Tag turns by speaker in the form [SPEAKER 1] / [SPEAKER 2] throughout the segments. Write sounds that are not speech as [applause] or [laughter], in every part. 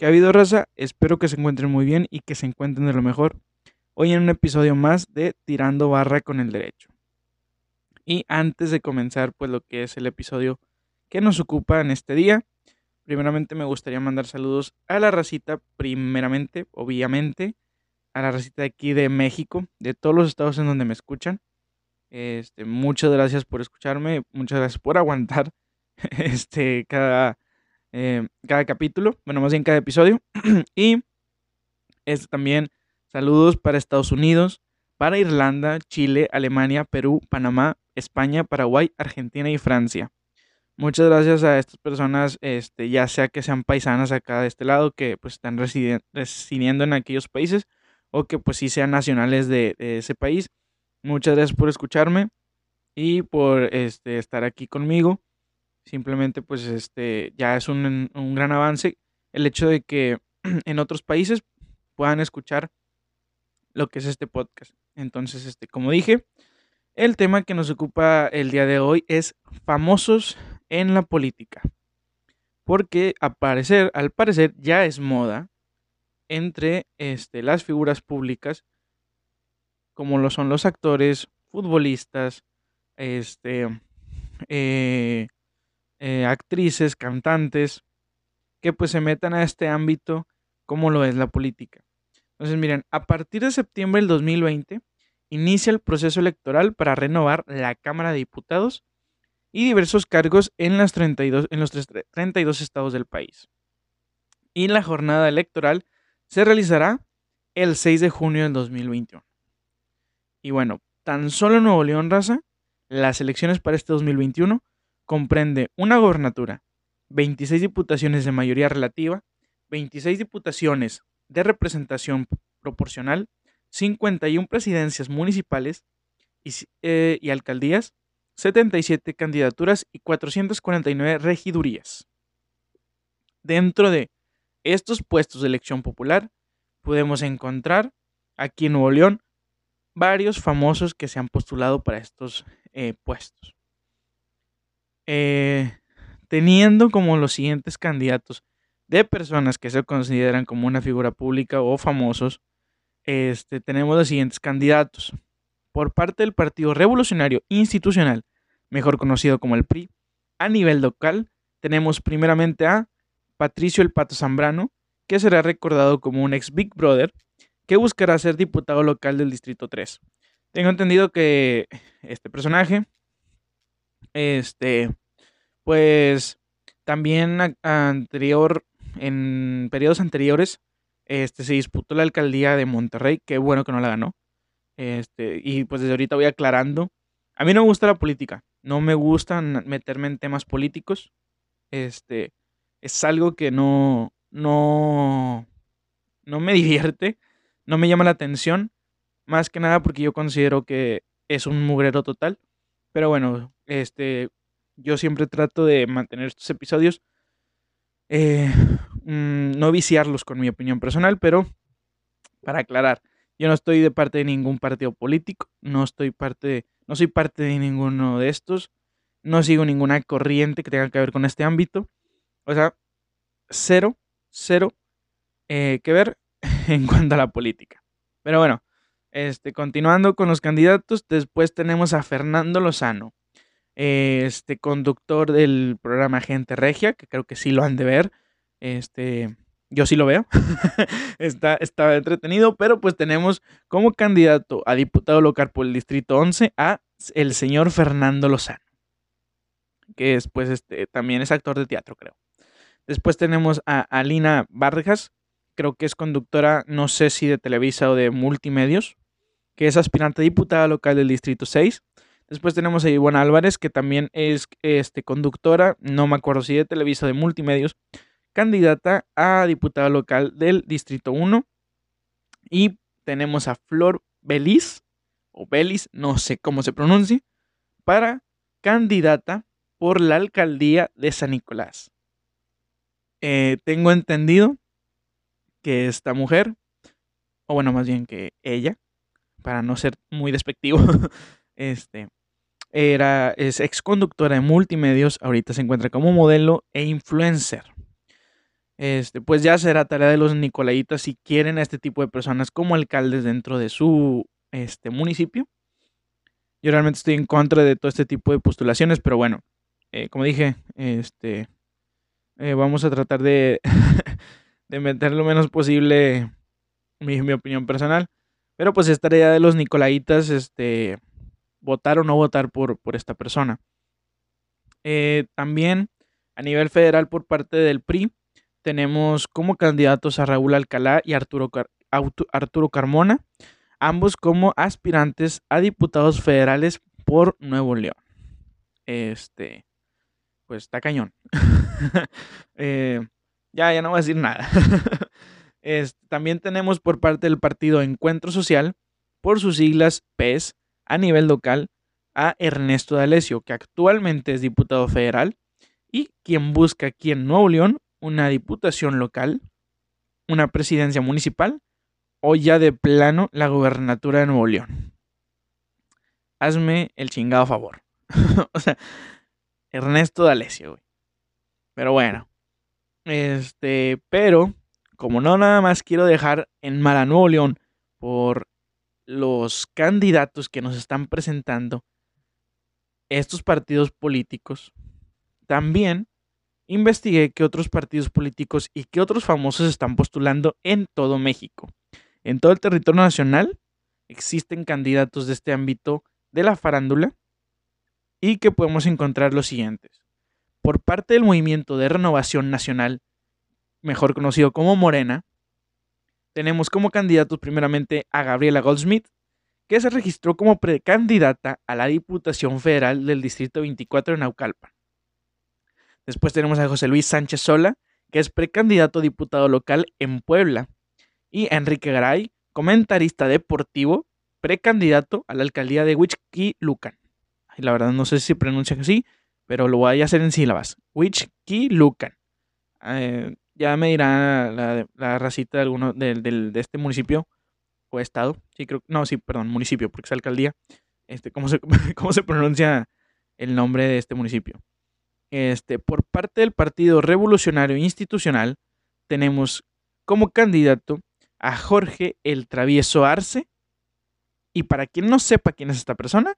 [SPEAKER 1] ¿Qué ha habido, raza? Espero que se encuentren muy bien y que se encuentren de lo mejor. Hoy en un episodio más de Tirando Barra con el Derecho. Y antes de comenzar, pues lo que es el episodio que nos ocupa en este día, primeramente me gustaría mandar saludos a la racita, primeramente, obviamente, a la racita de aquí de México, de todos los estados en donde me escuchan. Este, muchas gracias por escucharme, muchas gracias por aguantar [laughs] este, cada eh, cada capítulo, bueno, más bien cada episodio. [clears throat] y este también saludos para Estados Unidos, para Irlanda, Chile, Alemania, Perú, Panamá, España, Paraguay, Argentina y Francia. Muchas gracias a estas personas, este, ya sea que sean paisanas acá de este lado, que pues están residiendo en aquellos países, o que pues sí sean nacionales de, de, ese país. Muchas gracias por escucharme y por este, estar aquí conmigo. Simplemente pues este ya es un, un gran avance el hecho de que [clears throat] en otros países puedan escuchar lo que es este podcast. Entonces, este, como dije, el tema que nos ocupa el día de hoy es famosos en la política. Porque al parecer, al parecer ya es moda entre este, las figuras públicas, como lo son los actores, futbolistas, este, eh, eh, actrices, cantantes, que pues se metan a este ámbito como lo es la política. Entonces, miren, a partir de septiembre del 2020 inicia el proceso electoral para renovar la Cámara de Diputados y diversos cargos en, las 32, en los 32 estados del país. Y la jornada electoral se realizará el 6 de junio del 2021. Y bueno, tan solo en Nuevo León, raza, las elecciones para este 2021 comprende una gobernatura, 26 diputaciones de mayoría relativa, 26 diputaciones de representación proporcional, 51 presidencias municipales y, eh, y, alcaldías, 77 candidaturas y 449 regidurías. Dentro de estos puestos de elección popular, podemos encontrar aquí en Nuevo León varios famosos que se han postulado para estos eh, puestos. Eh, teniendo como los siguientes candidatos de personas que se consideran como una figura pública o famosos, este, tenemos los siguientes candidatos. Por parte del Partido Revolucionario Institucional, mejor conocido como el PRI, a nivel local, tenemos primeramente a Patricio El Pato Zambrano, que será recordado como un ex Big Brother, que buscará ser diputado local del Distrito 3. Tengo entendido que este personaje este, pues también anterior, en periodos anteriores, este, se disputó la alcaldía de Monterrey, qué bueno que no la ganó. Este, y pues desde ahorita voy aclarando. A mí no me gusta la política, no me gusta meterme en temas políticos. Este, es algo que no, no, no me [laughs] divierte, no me llama la atención, más que nada porque yo considero que es un mugrero total. Pero bueno, este, yo siempre trato de mantener estos episodios, eh, mm, no viciarlos con mi opinión personal, pero para aclarar, yo no estoy de parte de ningún partido político, no estoy parte, no soy parte de ninguno de estos, no sigo ninguna corriente que tenga que ver con este ámbito, o sea, cero, cero eh, que ver [laughs] en cuanto a la política. Pero bueno, este, continuando con los candidatos, después tenemos a Fernando Lozano, este conductor del programa Gente Regia, que creo que sí lo han de ver. Este, yo sí lo veo. [laughs] está, está entretenido, pero pues tenemos como candidato a diputado local por el Distrito 11 a el señor Fernando Lozano, que es, pues, este, también es actor de teatro, creo. Después tenemos a Alina Vargas, creo que es conductora, no sé si de Televisa o de Multimedios, que es aspirante a diputada local del Distrito 6. Después tenemos a Ivonne Álvarez, que también es este, conductora, no me acuerdo si de Televisa de Multimedios, candidata a diputada local del Distrito 1. Y tenemos a Flor Belis, o Belis, no sé cómo se pronuncia, para candidata por la alcaldía de San Nicolás. Eh, tengo entendido que esta mujer, o bueno, más bien que ella, para no ser muy despectivo, [laughs] este, era, es conductora de multimedios, ahorita se encuentra como modelo e influencer. este, pues ya será tarea de los Nicolaitas si quieren a este tipo de personas como alcaldes dentro de su este, municipio. Yo realmente estoy en contra de todo este tipo de postulaciones, pero bueno, eh, como dije, este, eh, vamos a tratar de, [laughs] de meter lo menos posible mi, mi, opinión personal. Pero pues esta tarea de los Nicolaitas, este, votar o no votar por, por esta persona. Eh, también a nivel federal por parte del PRI tenemos como candidatos a Raúl Alcalá y Arturo, Arturo Carmona, ambos como aspirantes a diputados federales por Nuevo León. Este, pues está cañón. [laughs] Eh, ya, ya no voy a decir nada. [laughs] también tenemos por parte del partido Encuentro Social, por sus siglas PES, a nivel local, a Ernesto D'Alessio, que actualmente es diputado federal y quien busca aquí en Nuevo León una diputación local, una presidencia municipal o ya de plano la gobernatura de Nuevo León. Hazme el chingado favor. [laughs] o sea, Ernesto D'Alessio, güey. Pero bueno. Este, pero como no nada más quiero dejar en mala Nuevo León por los candidatos que nos están presentando estos partidos políticos, también investigué qué otros partidos políticos y qué otros famosos están postulando en todo México. En todo el territorio nacional existen candidatos de este ámbito de la farándula y que podemos encontrar los siguientes. Por parte del Movimiento de Renovación Nacional, mejor conocido como Morena, tenemos como candidatos primeramente a Gabriela Goldsmith, que se registró como precandidata a la Diputación Federal del Distrito 24 de Naucalpan. Después tenemos a José Luis Sánchez Sola, que es precandidato a diputado local en Puebla. Y Enrique Garay, comentarista deportivo, precandidato a la alcaldía de Huixquilucan. La verdad no sé si se pronuncia así, pero lo voy a hacer en sílabas. Huixquilucan. Eh, ya me dirá la, racita de, alguno, de, este municipio o estado. Sí, creo, no, sí, perdón, municipio, porque es alcaldía. Este, ¿cómo, se, [laughs] ¿Cómo se pronuncia el nombre de este municipio? Este, por parte del Partido Revolucionario Institucional, tenemos como candidato a Jorge el Travieso Arce. Y para quien no sepa quién es esta persona,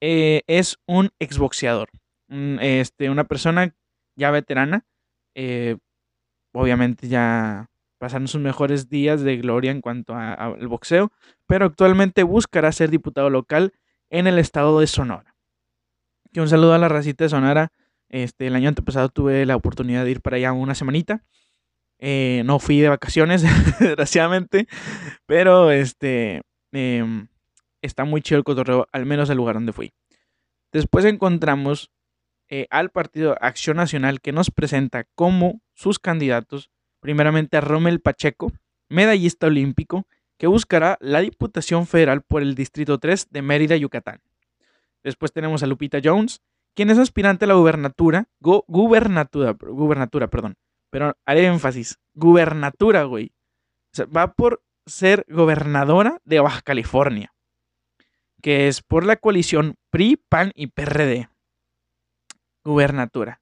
[SPEAKER 1] eh, es un exboxeador. este, una persona ya veterana. Eh, obviamente ya pasaron sus mejores días de gloria en cuanto al boxeo, pero actualmente buscará ser diputado local en el estado de Sonora. Un saludo a la racita de Sonora este, el año antepasado tuve la oportunidad de ir para allá una semanita. Eh, no fui de vacaciones, [laughs] desgraciadamente, pero este, em, está muy chido el cotorreo, al menos el lugar donde fui. Después encontramos eh, al Partido Acción Nacional que nos presenta como sus candidatos, primeramente a Rommel Pacheco, medallista olímpico, que buscará la Diputación Federal por el Distrito 3 de Mérida, Yucatán. Después tenemos a Lupita Jones, quien es aspirante a la gubernatura, gubernatura, gubernatura, perdón, pero haré énfasis, gubernatura, güey. O sea, va por ser gobernadora de Baja California, que es por la coalición PRI, PAN y PRD. Gubernatura.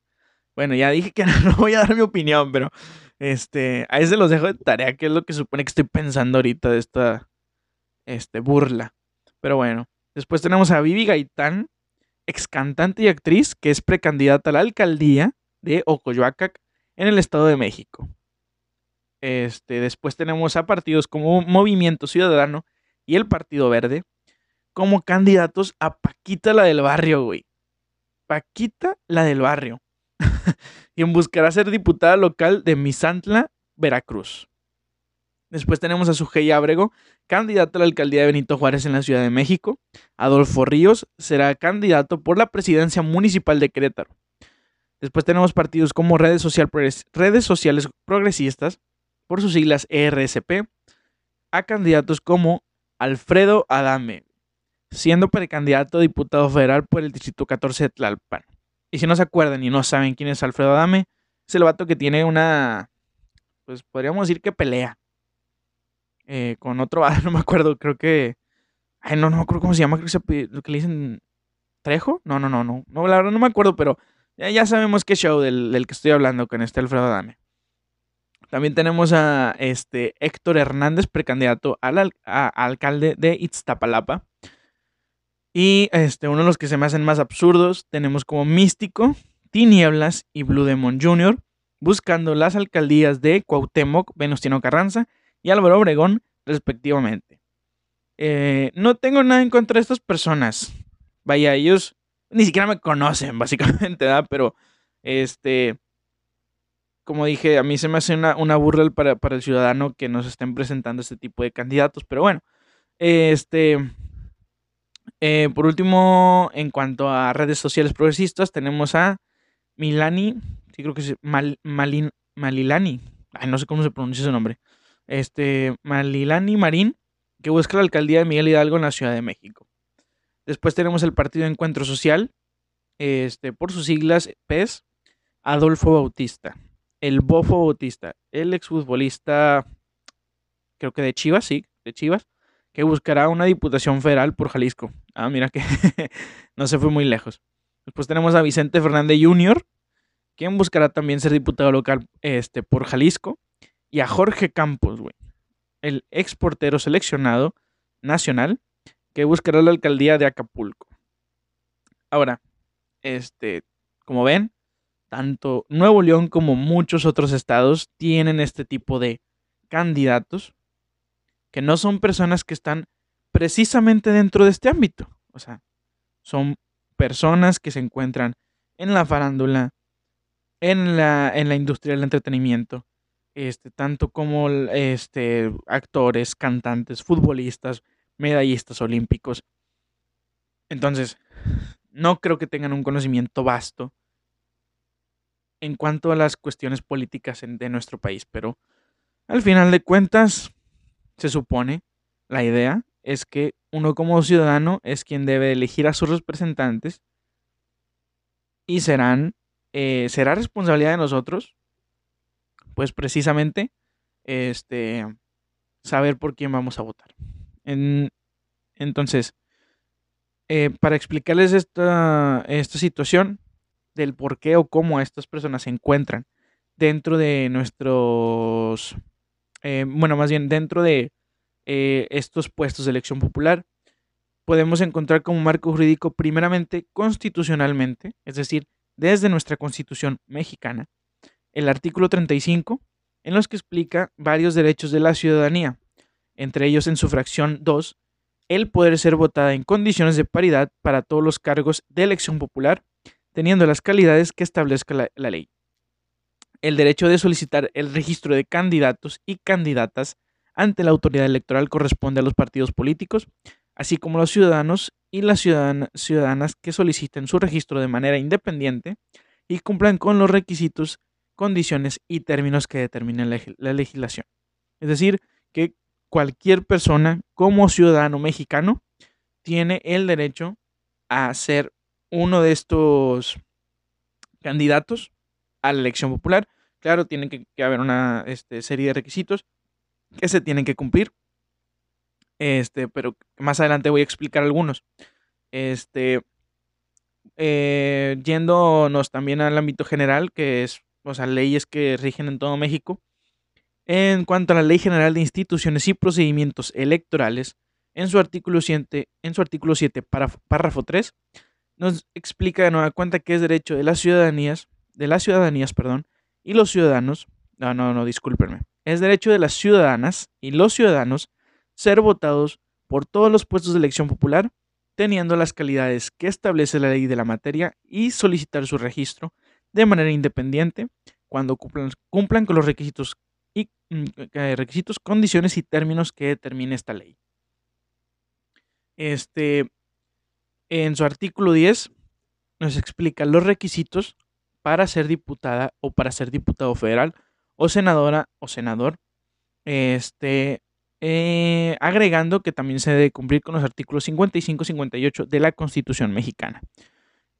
[SPEAKER 1] Bueno, ya dije que [laughs] no voy a dar mi opinión, pero este, ahí se los dejo de tarea, que es lo que supone que estoy pensando ahorita de esta este, burla. Pero bueno, después tenemos a Vivi Gaitán, ex cantante y actriz que es precandidata a la alcaldía de Ocoyoacac en el Estado de México. Este, después tenemos a partidos como Movimiento Ciudadano y el Partido Verde como candidatos a Paquita la del barrio, güey. Paquita la del barrio. [laughs] y en buscará ser diputada local de Misantla, Veracruz. Después tenemos a Sujei Abrego, candidato a la alcaldía de Benito Juárez en la Ciudad de México. Adolfo Ríos será candidato por la presidencia municipal de Querétaro. Después tenemos partidos como redes, redes sociales progresistas, por sus siglas ERSP, a candidatos como Alfredo Adame, siendo precandidato a diputado federal por el Distrito 14 de Tlalpan. Y si no se acuerdan y no saben quién es Alfredo Adame, es el vato que tiene una, pues podríamos decir que pelea eh, con otro, [laughs] no me acuerdo, creo que, ay, no, no me acuerdo cómo se llama, creo que lo que le dicen Trejo, no, no, no, no, la verdad no me acuerdo, pero ya, sabemos qué show del, que estoy hablando con este Alfredo Adame. También tenemos a este Héctor Hernández, precandidato al, a, alcalde de Iztapalapa. Y este, uno de los que se me hacen más absurdos, tenemos como Místico, Tinieblas y Blue Demon Jr., buscando las alcaldías de Cuauhtémoc, Venustiano Carranza y Álvaro Obregón, respectivamente. Eh, no tengo nada en contra de estas personas. Vaya, ellos ni siquiera me conocen, [laughs] básicamente, ¿verdad? Pero, este, como dije, a mí se me hace una, una burla para, para, el ciudadano que nos estén presentando este tipo de candidatos. Pero bueno, este, eh, por último, en cuanto a redes sociales progresistas, tenemos a Milani, sí creo que es Malilani, ay, no sé cómo se pronuncia su nombre, este, Malilani Marín, que busca la alcaldía de Miguel Hidalgo en la Ciudad de México. Después tenemos el Partido Encuentro Social, este, por sus siglas PES, Adolfo Bautista, el Bofo Bautista, el exfutbolista, creo que de Chivas, sí, de Chivas, que buscará una diputación federal por Jalisco. Ah, mira que [laughs] no se fue muy lejos. Después tenemos a Vicente Fernández Jr., quien buscará también ser diputado local este, por Jalisco. Y a Jorge Campos, güey, el exportero seleccionado nacional, que buscará la alcaldía de Acapulco. Ahora, este, como ven, tanto Nuevo León como muchos otros estados tienen este tipo de candidatos que no son personas que están precisamente dentro de este ámbito. O sea, son personas que se encuentran en la farándula, en la, en la industria del entretenimiento, este, tanto como este, actores, cantantes, futbolistas, medallistas olímpicos. Entonces, no creo que tengan un conocimiento vasto en cuanto a las cuestiones políticas de nuestro país, pero al final de cuentas, se supone, la idea es que uno como ciudadano es quien debe elegir a sus representantes y serán, eh, será responsabilidad de nosotros, pues precisamente, este, saber por quién vamos a votar. entonces, eh, para explicarles esta, esta situación del por qué o cómo estas personas se encuentran dentro de nuestros eh, bueno, más bien dentro de eh, estos puestos de elección popular, podemos encontrar como marco jurídico primeramente constitucionalmente, es decir, desde nuestra constitución mexicana, el artículo 35, en los que explica varios derechos de la ciudadanía, entre ellos en su fracción 2, el poder ser votada en condiciones de paridad para todos los cargos de elección popular, teniendo las calidades que establezca la ley. El derecho de solicitar el registro de candidatos y candidatas ante la autoridad electoral corresponde a los partidos políticos, así como los ciudadanos y las ciudadanas que soliciten su registro de manera independiente y cumplan con los requisitos, condiciones y términos que determine la legislación. Es decir, que cualquier persona como ciudadano mexicano tiene el derecho a ser uno de estos candidatos a la elección popular. Claro, tiene que, haber una este, serie de requisitos que se tienen que cumplir. Este, pero más adelante voy a explicar algunos. Este, eh, yéndonos también al ámbito general, que es, o sea, leyes que rigen en todo México. En cuanto a la Ley General de Instituciones y Procedimientos Electorales, en su artículo 7, en su artículo 7 párrafo 3, nos explica de nueva cuenta que es derecho de las ciudadanías de las ciudadanías, perdón, y los ciudadanos, no, no, no, discúlpenme, es derecho de las ciudadanas y los ciudadanos ser votados por todos los puestos de elección popular, teniendo las calidades que establece la ley de la materia y solicitar su registro de manera independiente cuando cumplan, con los requisitos y mm, eh, requisitos, condiciones y términos que determine esta ley. Este, en su artículo 10 nos explica los requisitos para ser diputada o para ser diputado federal o senadora o senador. Este, eh, agregando que también se debe cumplir con los artículos 55 y 58 de la Constitución mexicana.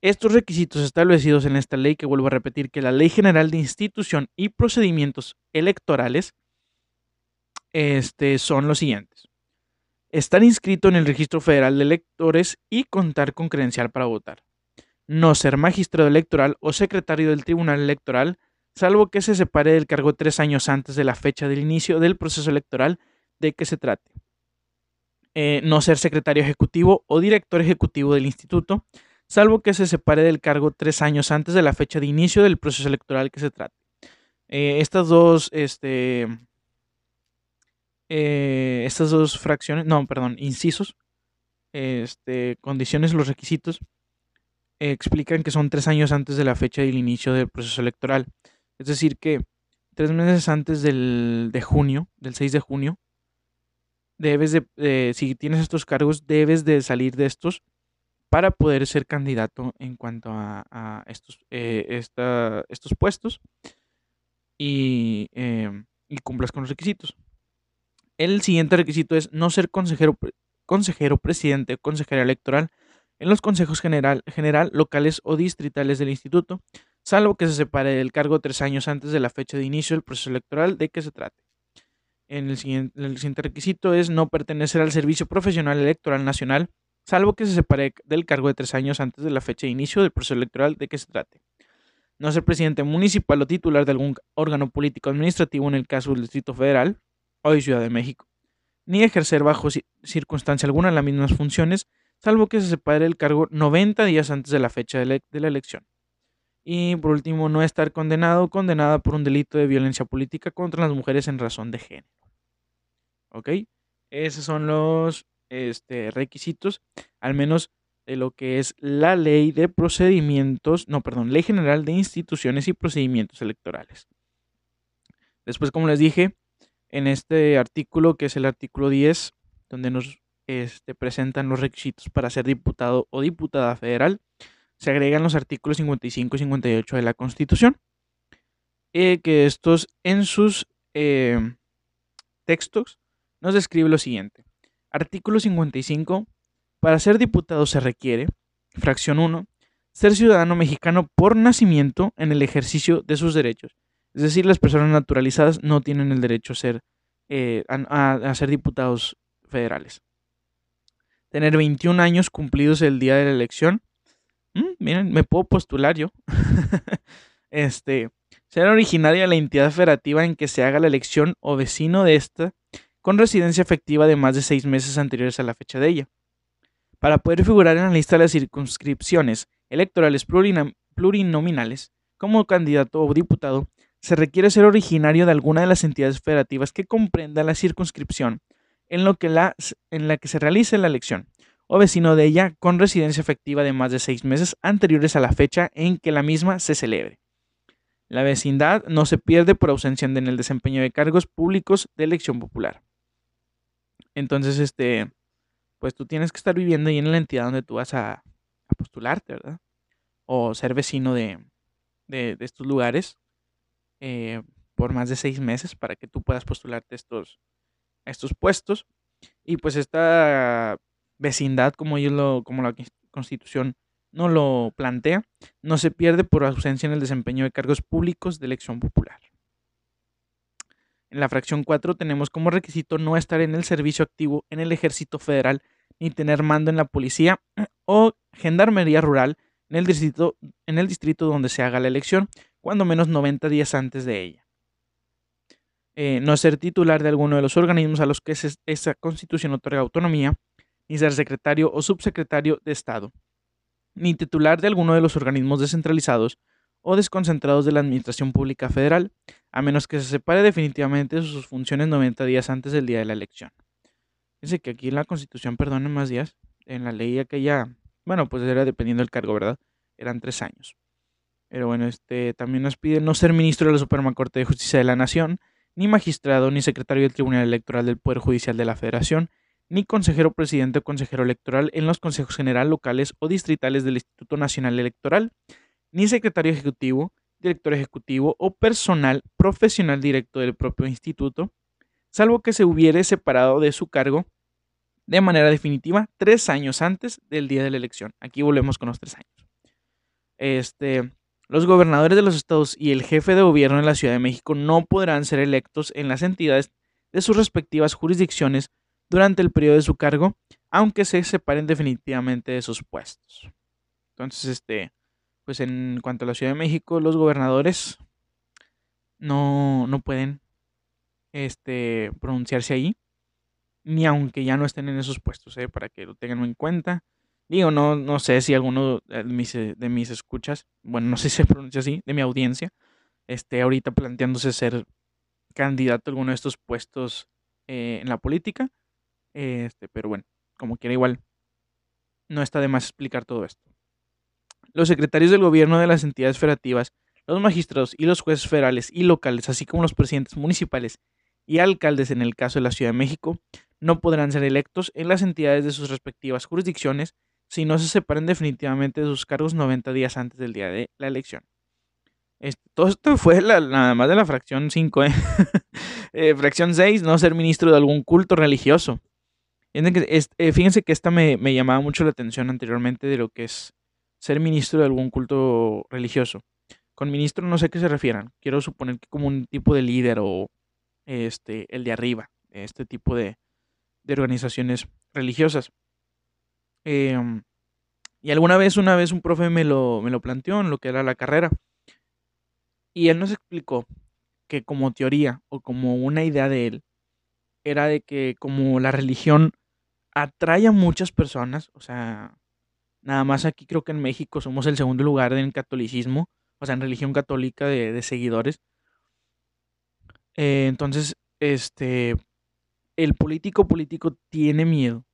[SPEAKER 1] Estos requisitos establecidos en esta ley, que vuelvo a repetir, que la Ley General de Institución y Procedimientos Electorales este, son los siguientes. Estar inscrito en el Registro Federal de Electores y contar con credencial para votar no ser magistrado electoral o secretario del Tribunal Electoral, salvo que se separe del cargo tres años antes de la fecha del inicio del proceso electoral de que se trate. Eh, no ser secretario ejecutivo o director ejecutivo del instituto, salvo que se separe del cargo tres años antes de la fecha de inicio del proceso electoral que se trate. Eh, estas dos, este, eh, estas dos fracciones, no, perdón, incisos, este, condiciones, los requisitos, explican que son tres años antes de la fecha del inicio del proceso electoral. Es decir, que tres meses antes del, de junio, del 6 de junio, debes de, si tienes estos cargos, debes de salir de estos para poder ser candidato en cuanto a, estos, eh, estos puestos y, em, y, cumplas con los requisitos. El siguiente requisito es no ser consejero, consejero presidente o consejera electoral en los consejos general, general, locales o distritales del instituto, salvo que se separe del cargo tres años antes de la fecha de inicio del proceso electoral de que se trate. El, siguiente, el siguiente requisito es no pertenecer al Servicio Profesional Electoral Nacional salvo que se separe del cargo de tres años antes de la fecha de inicio del proceso electoral de que se trate. No ser presidente municipal o titular de algún órgano político administrativo en el caso del Distrito Federal o de Ciudad de México, ni ejercer bajo circunstancia alguna las mismas funciones, salvo que se separe del cargo 90 días antes de la fecha de, la elección. Y por último, no estar condenado o condenada por un delito de violencia política contra las mujeres en razón de género. ¿Ok? Esos son los este, requisitos, al menos de lo que es la ley de procedimientos, no, perdón, ley general de instituciones y procedimientos electorales. Después, como les dije, en este artículo, que es el artículo 10, donde nos este, presentan los requisitos para ser diputado o diputada federal, se agregan los artículos 55 y 58 de la Constitución, eh, que estos en sus eh, textos nos describe lo siguiente. Artículo 55. Para ser diputado se requiere, fracción 1, ser ciudadano mexicano por nacimiento en el ejercicio de sus derechos. Es decir, las personas naturalizadas no tienen el derecho a ser, eh, a, ser diputados federales. Tener 21 años cumplidos el día de la elección. Mm, miren, me puedo postular yo. [laughs] este, ser originaria de la entidad federativa en que se haga la elección o vecino de esta con residencia efectiva de más de seis meses anteriores a la fecha de ella. Para poder figurar en la lista de las circunscripciones electorales plurinominales como candidato o diputado, se requiere ser originario de alguna de las entidades federativas que comprenda la circunscripción en, lo que la, en la que se realice la elección, o vecino de ella con residencia efectiva de más de seis meses anteriores a la fecha en que la misma se celebre. La vecindad no se pierde por ausencia en el desempeño de cargos públicos de elección popular. Entonces, este, pues tú tienes que estar viviendo ahí en la entidad donde tú vas a, postularte, ¿verdad? O ser vecino de, estos lugares eh, por más de seis meses para que tú puedas postularte estos, a estos puestos. Y pues esta vecindad, como ellos lo, como la constitución no lo plantea, no se pierde por ausencia en el desempeño de cargos públicos de elección popular. En la fracción 4 tenemos como requisito no estar en el servicio activo en el ejército federal ni tener mando en la policía [clears throat] o gendarmería rural en el distrito, en el distrito donde se haga la elección, cuando menos 90 días antes de ella. Eh, no ser titular de alguno de los organismos a los que esa constitución otorga autonomía, ni ser secretario o subsecretario de Estado, ni titular de alguno de los organismos descentralizados o desconcentrados de la Administración Pública Federal, a menos que se separe definitivamente de sus funciones 90 días antes del día de la elección. Fíjense que aquí en la Constitución perdonen más días, en la ley aquella, bueno, pues era dependiendo del cargo, ¿verdad? Eran tres años. Pero bueno, este también nos pide no ser ministro de la Suprema Corte de Justicia de la Nación, ni magistrado, ni secretario del Tribunal Electoral del Poder Judicial de la Federación, ni consejero presidente o consejero electoral en los consejos general, locales o distritales del Instituto Nacional Electoral, ni secretario ejecutivo, director ejecutivo o personal profesional directo del propio instituto, salvo que se hubiere separado de su cargo de manera definitiva tres años antes del día de la elección. Aquí volvemos con los tres años. Este, los gobernadores de los estados y el jefe de gobierno de la Ciudad de México no podrán ser electos en las entidades de sus respectivas jurisdicciones durante el periodo de su cargo, aunque se separen definitivamente de sus puestos. Entonces, este, pues en cuanto a la Ciudad de México, los gobernadores no, no pueden este, pronunciarse ahí, ni aunque ya no estén en esos puestos, ¿eh? para que lo tengan en cuenta. Digo, no, no sé si alguno de mis, de mis escuchas, bueno, no sé si se pronuncia así, de mi audiencia, esté ahorita planteándose ser candidato a alguno de estos puestos eh, en la política. Este, pero bueno, como quiera igual, no está de más explicar todo esto. Los secretarios del gobierno de las entidades federativas, los magistrados y los jueces federales y locales, así como los presidentes municipales y alcaldes en el caso de la Ciudad de México, no podrán ser electos en las entidades de sus respectivas jurisdicciones si no se separen definitivamente de sus cargos 90 días antes del día de la elección. Este, todo esto fue nada más de la fracción 5, ¿eh? [laughs] Eh, fracción 6, no ser ministro de algún culto religioso. Eh, fíjense que esta me, me, llamaba mucho la atención anteriormente de lo que es ser ministro de algún culto religioso. Con ministro no sé a qué se refieran. Quiero suponer que como un tipo de líder o este, el de arriba, este tipo de, de organizaciones religiosas. Em, y alguna vez, una vez un profe me lo, me lo planteó en lo que era la carrera. Y él nos explicó que como teoría o como una idea de él, era de que como la religión atrae a muchas personas, o sea, nada más aquí creo que en México somos el segundo lugar en catolicismo, o sea, en religión católica de, seguidores. Eh, entonces, este, el político político tiene miedo.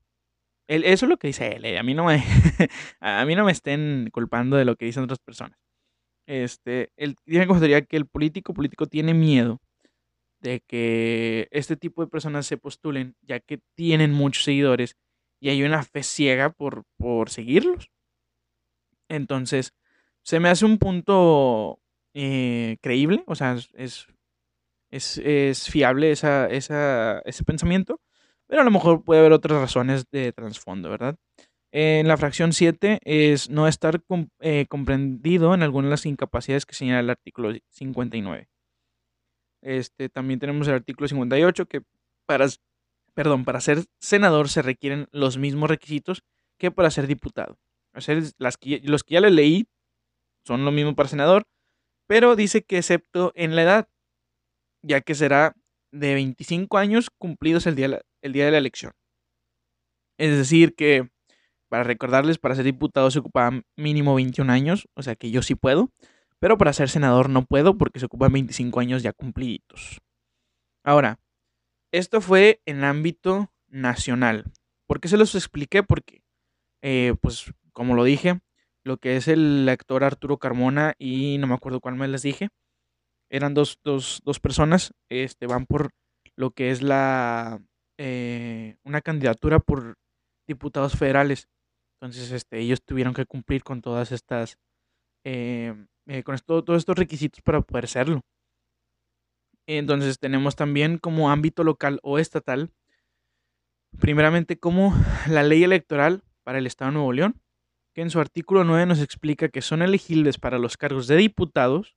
[SPEAKER 1] eso es lo que dice él, eh, a mí no me, [laughs] a mí no me estén culpando de lo que dicen otras personas. Este, él me gustaría que el político político tiene miedo de que este tipo de personas se postulen, ya que tienen muchos seguidores y hay una fe ciega por, por seguirlos. Entonces, se me hace un punto eh, creíble, o sea, es, es, es fiable esa, esa, ese pensamiento, pero a lo mejor puede haber otras razones de trasfondo, ¿verdad? En la fracción 7 es no estar eh, comprendido en algunas de las incapacidades que señala el artículo 59. Este, también tenemos el artículo 58 que para, perdón, para ser senador se requieren los mismos requisitos que para ser diputado. O sea, los que ya le leí son lo mismo para senador, pero dice que excepto en la edad, ya que será de 25 años cumplidos el día, el día de la elección. Es decir, que para recordarles, para ser diputado se ocupaban mínimo 21 años, o sea que yo sí puedo, pero para ser senador no puedo porque se ocupan 25 años ya cumplidos. Ahora, esto fue en ámbito nacional. ¿Por qué se los expliqué? Porque, eh, pues, como lo dije, lo que es el actor Arturo Carmona y no me acuerdo cuál me les dije, eran dos, personas, este, van por lo que es la, eh, una candidatura por diputados federales. Entonces, este, ellos tuvieron que cumplir con todas estas, eh, eh, con todos estos requisitos para poder serlo. Entonces, tenemos también como ámbito local o estatal, primeramente como la ley electoral para el Estado de Nuevo León, que en su artículo 9 nos explica que son elegibles para los cargos de diputados,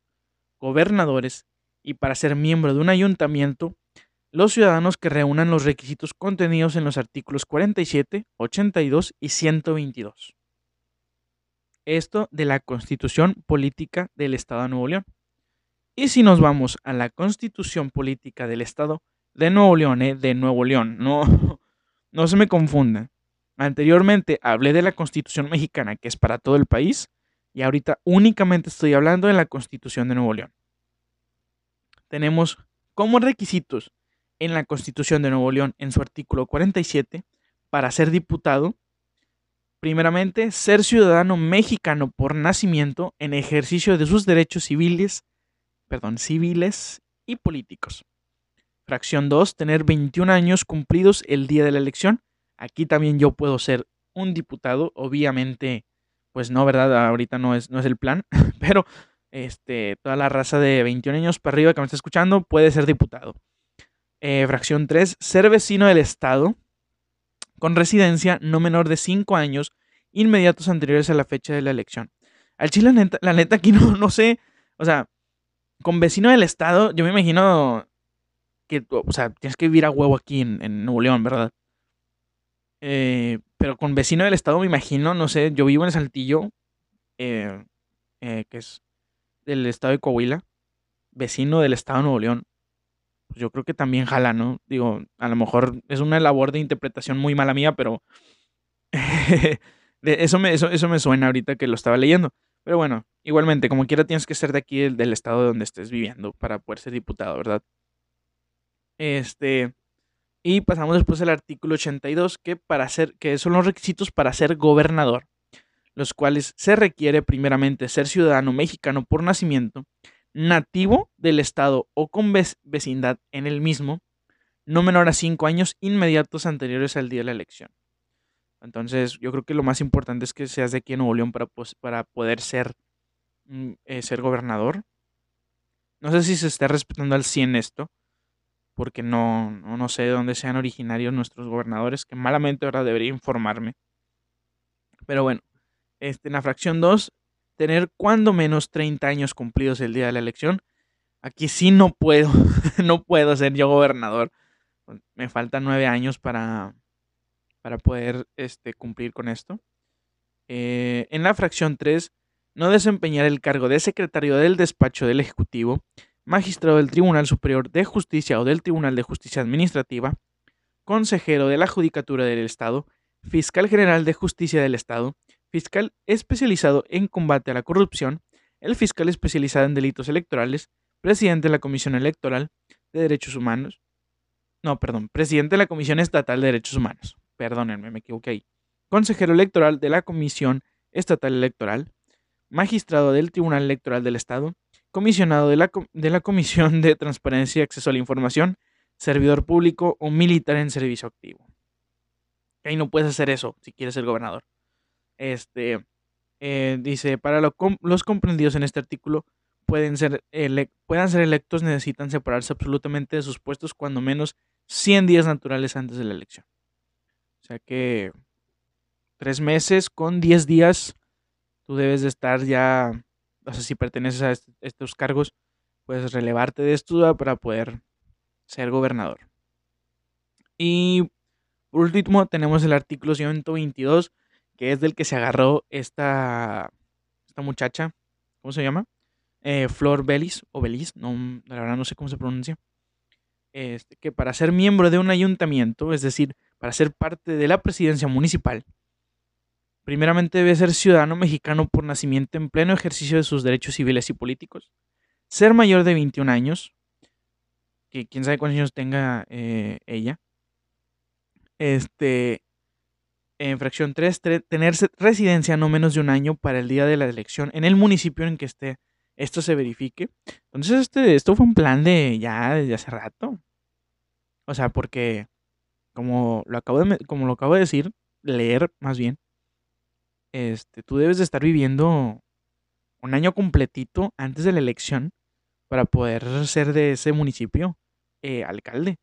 [SPEAKER 1] gobernadores y para ser miembro de un ayuntamiento los ciudadanos que reúnan los requisitos contenidos en los artículos 47, 82 y 122. Esto de la Constitución Política del Estado de Nuevo León. Y si nos vamos a la Constitución Política del Estado de Nuevo León, eh, de Nuevo León, no, [laughs] no se me confundan. Anteriormente hablé de la Constitución mexicana, que es para todo el país, y ahorita únicamente estoy hablando de la Constitución de Nuevo León. Tenemos como requisitos en la Constitución de Nuevo León, en su artículo 47, para ser diputado, primeramente, ser ciudadano mexicano por nacimiento en ejercicio de sus derechos civiles, perdón, civiles y políticos. Fracción 2, tener 21 años cumplidos el día de la elección. Aquí también yo puedo ser un diputado, obviamente, pues no, ¿verdad? Ahorita no es, no es el plan, [laughs] pero este, toda la raza de 21 años para arriba que me está escuchando puede ser diputado. Eh, fracción 3, ser vecino del Estado con residencia no menor de 5 años inmediatos anteriores a la fecha de la elección. Al chile, la neta, aquí no, no sé, o sea, con vecino del Estado, yo me imagino que, o sea, tienes que vivir a huevo aquí en, Nuevo León, ¿verdad? Eh, pero con vecino del Estado me imagino, no sé, yo vivo en Saltillo, eh, que es del estado de Coahuila vecino del estado de Nuevo León, pues yo creo que también jala, ¿no? Digo, a lo mejor es una labor de interpretación muy mala mía, pero [laughs] eso, me, eso, me suena ahorita que lo estaba leyendo. Pero bueno, igualmente, como quiera tienes que ser de aquí, del, estado donde estés viviendo para poder ser diputado, ¿verdad? Este, y pasamos después al artículo 82, que, para ser, que son los requisitos para ser gobernador, los cuales se requiere primeramente ser ciudadano mexicano por nacimiento, nativo del estado o con vecindad en el mismo, no menor a cinco años inmediatos anteriores al día de la elección. Entonces, yo creo que lo más importante es que seas de aquí en Nuevo León para, para poder ser, mm, eh, ser gobernador. No sé si se está respetando al 100 esto, porque no, no, sé de dónde sean originarios nuestros gobernadores, que malamente ahora debería informarme. Pero bueno, este, en la fracción 2, tener cuando menos 30 años cumplidos el día de la elección. Aquí sí no puedo, [laughs] no puedo ser yo gobernador. Me faltan nueve años para, para poder este, cumplir con esto. Eh, en la fracción 3, no desempeñar el cargo de secretario del despacho del Ejecutivo, magistrado del Tribunal Superior de Justicia o del Tribunal de Justicia Administrativa, consejero de la Judicatura del Estado, fiscal general de Justicia del Estado, fiscal especializado en combate a la corrupción, el fiscal especializado en delitos electorales, presidente de la Comisión Electoral de Derechos Humanos, no, perdón, presidente de la Comisión Estatal de Derechos Humanos, perdónenme, me equivoqué ahí, consejero electoral de la Comisión Estatal Electoral, magistrado del Tribunal Electoral del Estado, comisionado de la, de la Comisión de Transparencia y Acceso a la Información, servidor público o militar en servicio activo. Ahí no puedes hacer eso si quieres ser gobernador. Este, eh, dice, para los comprendidos en este artículo, pueden ser, puedan ser electos, necesitan separarse absolutamente de sus puestos cuando menos 100 días naturales antes de la elección. O sea que tres meses con 10 días, tú debes de estar ya, o sea, si perteneces a estos cargos, puedes relevarte de esto para poder ser gobernador. Y por último tenemos el artículo 122, que es del que se agarró esta, esta muchacha, ¿cómo se llama? Eh, Flor Belis, o Belis, no, la verdad no sé cómo se pronuncia, este, que para ser miembro de un ayuntamiento, es decir, para ser parte de la presidencia municipal, primeramente debe ser ciudadano mexicano por nacimiento en pleno ejercicio de sus derechos civiles y políticos, ser mayor de 21 años, que quién sabe cuántos años tenga eh, ella, este, en fracción 3, tener residencia no menos de un año para el día de la elección en el municipio en que esté esto se verifique. Entonces, este, esto fue un plan de ya desde hace rato. O sea, porque como lo acabo de, como lo acabo de decir, leer más bien, este, tú debes de estar viviendo un año completito antes de la elección para poder ser de ese municipio eh, alcalde.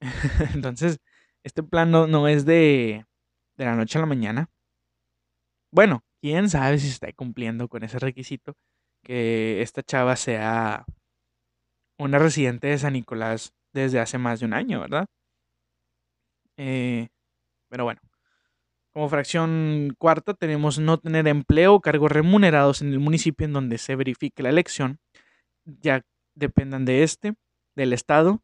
[SPEAKER 1] [laughs] Entonces, este plan no, es de, de la noche a la mañana. Bueno, quién sabe si está cumpliendo con ese requisito que esta chava sea una residente de San Nicolás desde hace más de un año, ¿verdad? Eh, pero bueno, como fracción cuarta tenemos no tener empleo o cargos remunerados en el municipio en donde se verifique la elección, ya dependan de este, del Estado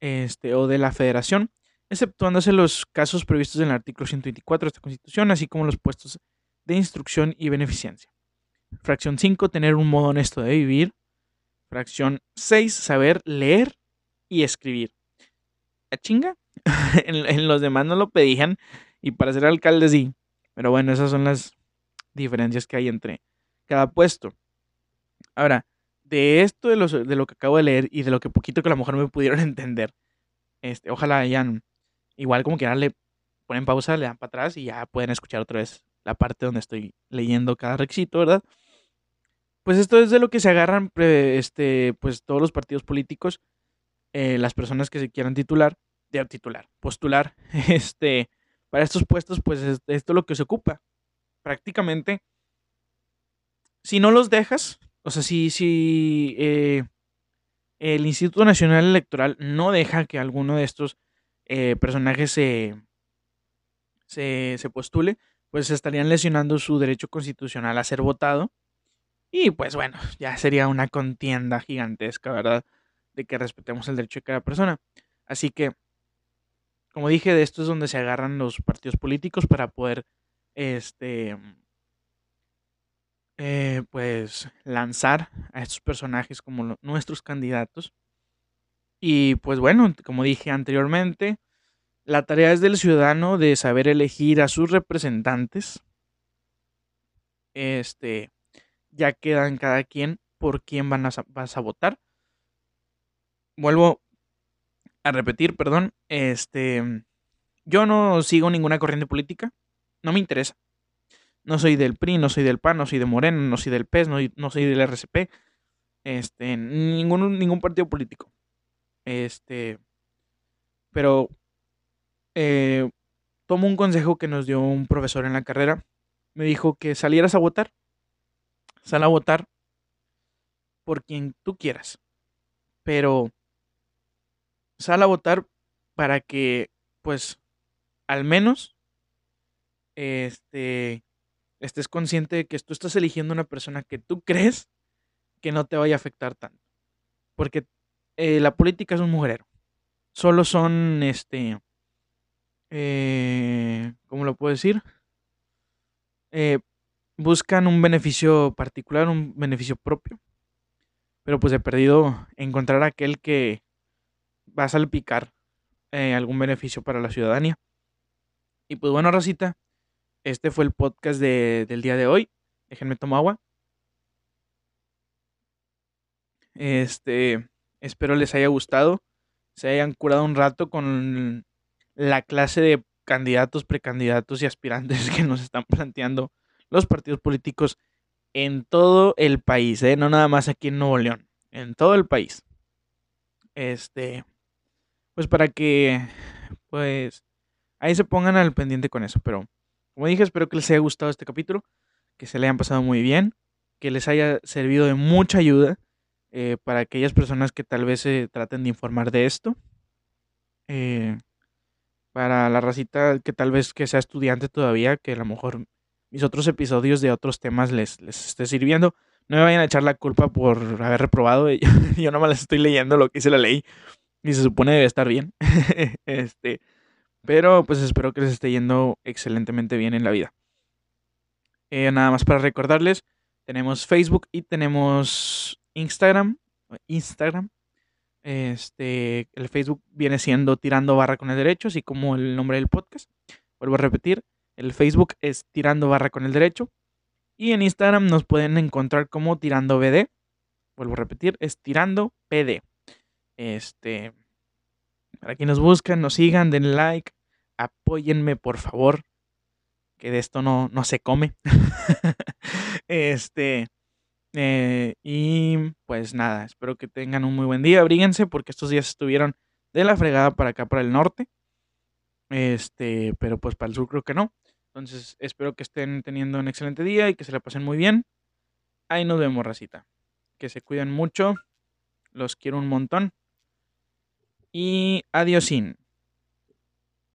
[SPEAKER 1] este, o de la Federación, exceptuándose los casos previstos en el artículo 124 de esta Constitución, así como los puestos de instrucción y beneficencia. Fracción 5, tener un modo honesto de vivir. Fracción 6, saber leer y escribir. ¿A chinga? [laughs] en, los demás no lo pedían y para ser alcalde sí. Pero bueno, esas son las diferencias que hay entre cada puesto. Ahora, de esto de, de lo que acabo de leer y de lo que poquito que a lo mejor me pudieron [laughs] entender, este, ojalá hayan igual como que ahora le ponen pausa, le dan para atrás y ya pueden escuchar otra vez la parte donde estoy leyendo cada requisito, ¿verdad? Pues esto es de lo que se agarran este, pues todos los partidos políticos, eh, las personas que se quieran titular, de titular, postular, [laughs] este, para estos puestos, pues esto es lo que se ocupa. Prácticamente, si no los dejas, o sea, si, si eh, el Instituto Nacional Electoral no deja que alguno de estos eh, personaje se, se, postule, pues estarían lesionando su derecho constitucional a ser votado Y pues bueno, ya sería una contienda gigantesca, ¿verdad? De que respetemos el derecho de cada persona. Así que, como dije, de esto es donde se agarran los partidos políticos para poder, este, eh, pues, lanzar a estos personajes como nuestros candidatos. Y pues bueno, como dije anteriormente, la tarea es del ciudadano de saber elegir a sus representantes. Este, ya quedan cada quien por quién van a, vas a votar. Vuelvo a repetir, perdón. Este, yo no sigo ninguna corriente política. No me interesa. No soy del PRI, no soy del PAN, no soy de Moreno, no soy del PES, no, no soy del RCP. Este, ningún, ningún partido político. Este, pero eh, tomo un consejo que nos dio un profesor en la carrera. Me dijo que salieras a votar. Sal a votar por quien tú quieras. Pero sal a votar para que, pues, al menos, este, estés consciente de que tú estás eligiendo una persona que tú crees que no te vaya a afectar tanto. Porque eh, la política es un mujerero. Solo son, este, eh, ¿cómo lo puedo decir? Eh, buscan un beneficio particular, un beneficio propio. Pero pues he perdido encontrar aquel que va a salpicar algún beneficio para la ciudadanía. Y pues bueno, Rosita, este fue el podcast del día de hoy. Déjenme tomar agua. Este, espero les haya gustado. Se hayan curado un rato con la clase de candidatos, precandidatos y aspirantes [laughs] que nos están planteando los partidos políticos en todo el país, ¿eh? no nada más aquí en Nuevo León, en todo el país. Este, pues para que, pues, ahí se pongan al pendiente con eso. Pero, como dije, espero que les haya gustado este capítulo, que se le hayan pasado muy bien, que les haya servido de mucha ayuda eh, para aquellas personas que tal vez se traten de informar de esto. Eh, para la racita que tal vez que sea estudiante todavía, que a lo mejor mis otros episodios de otros temas les, les esté sirviendo. No me vayan a echar la culpa por haber reprobado. [laughs] Yo nomás les estoy leyendo lo que hice la ley. Y se supone debe estar bien. [laughs] este, pero pues espero que les esté yendo excelentemente bien en la vida. Eh, nada más para recordarles, tenemos Facebook y tenemos Instagram. Instagram. Este, el Facebook viene siendo Tirando Barra con el Derecho, así como el nombre del podcast. Vuelvo a repetir, el Facebook es Tirando Barra con el Derecho. Y en Instagram nos pueden encontrar como Tirando BD. Vuelvo a repetir, es Tirando PD. Este, para quienes nos buscan, nos sigan, den like, apóyenme por favor, que de esto no, no se come. [laughs] este, eh, y pues nada, espero que tengan un muy buen día, abríguense porque estos días estuvieron de la fregada para acá, para el norte. Este, pero pues para el sur creo que no. Entonces, espero que estén teniendo un excelente día y que se la pasen muy bien. Ahí nos vemos, racita. Que se cuiden mucho. Los quiero un montón. Y adiósín.